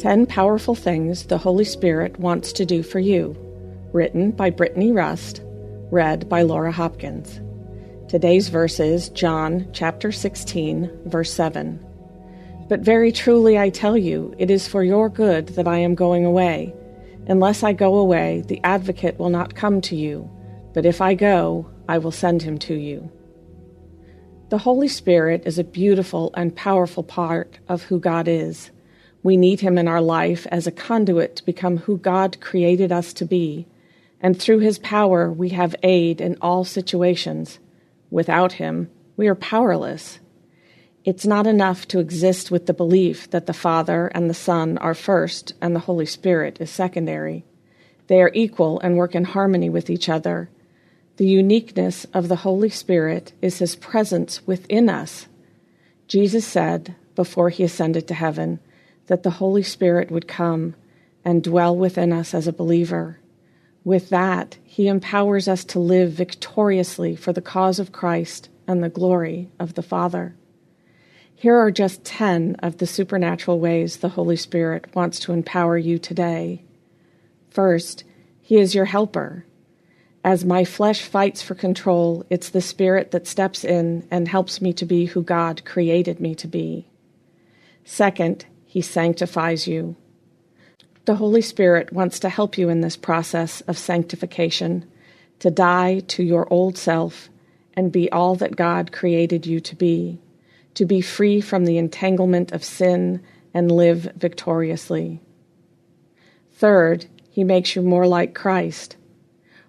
10 Powerful Things the Holy Spirit Wants to Do for You, written by Brittany Rust, read by Laura Hopkins. Today's verse is John chapter 16, verse 7. But very truly I tell you, it is for your good that I am going away. Unless I go away, the advocate will not come to you, but if I go, I will send him to you. The Holy Spirit is a beautiful and powerful part of who God is. We need him in our life as a conduit to become who God created us to be, and through his power we have aid in all situations. Without him, we are powerless. It's not enough to exist with the belief that the Father and the Son are first and the Holy Spirit is secondary. They are equal and work in harmony with each other the uniqueness of the Holy Spirit is his presence within us. Jesus said, before he ascended to heaven, that the Holy Spirit would come and dwell within us as a believer. With that, he empowers us to live victoriously for the cause of Christ and the glory of the Father. Here are just 10 of the supernatural ways the Holy Spirit wants to empower you today. First, he is your helper. As my flesh fights for control, it's the Spirit that steps in and helps me to be who God created me to be. Second, He sanctifies you. The Holy Spirit wants to help you in this process of sanctification, to die to your old self and be all that God created you to be, to be free from the entanglement of sin and live victoriously. Third, He makes you more like Christ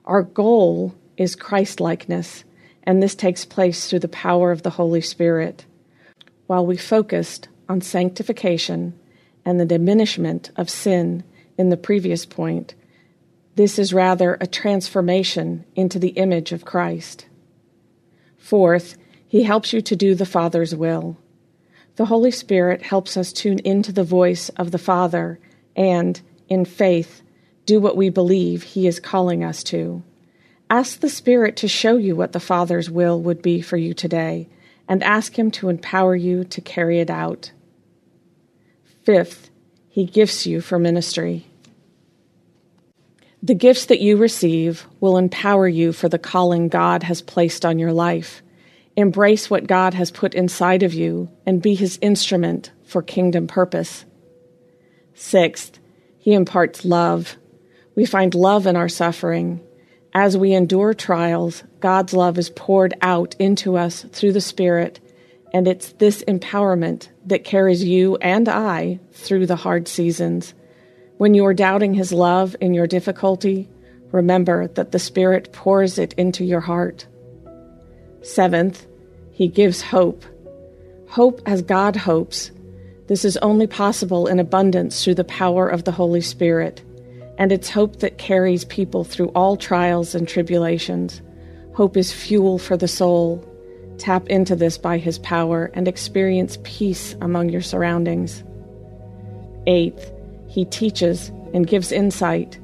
our goal is Christlikeness, and this takes place through the power of the Holy Spirit. While we focused on sanctification and the diminishment of sin in the previous point, this is rather a transformation into the image of Christ. Fourth, he helps you to do the Father's will. The Holy Spirit helps us tune into the voice of the Father and, in faith, do what we believe He is calling us to. Ask the Spirit to show you what the Father's will would be for you today, and ask Him to empower you to carry it out. Fifth, He gifts you for ministry. The gifts that you receive will empower you for the calling God has placed on your life. Embrace what God has put inside of you and be His instrument for kingdom purpose. Sixth, He imparts love. We find love in our suffering. As we endure trials, God's love is poured out into us through the Spirit, and it's this empowerment that carries you and I through the hard seasons. When you are doubting His love in your difficulty, remember that the Spirit pours it into your heart. Seventh, He gives hope. Hope as God hopes. This is only possible in abundance through the power of the Holy Spirit and it's hope that carries people through all trials and tribulations. Hope is fuel for the soul. Tap into this by His power and experience peace among your surroundings. Eighth, He teaches and gives insight.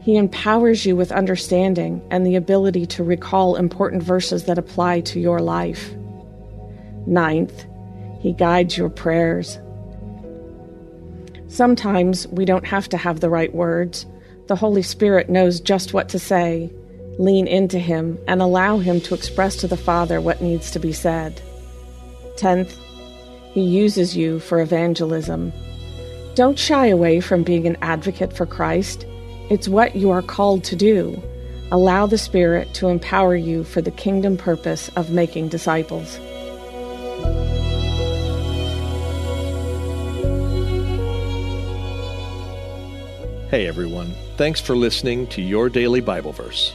He empowers you with understanding and the ability to recall important verses that apply to your life. Ninth, He guides your prayers. Sometimes we don't have to have the right words. The Holy Spirit knows just what to say. Lean into Him and allow Him to express to the Father what needs to be said. Tenth, He uses you for evangelism. Don't shy away from being an advocate for Christ. It's what you are called to do. Allow the Spirit to empower you for the kingdom purpose of making disciples. Hey everyone, thanks for listening to Your Daily Bible Verse,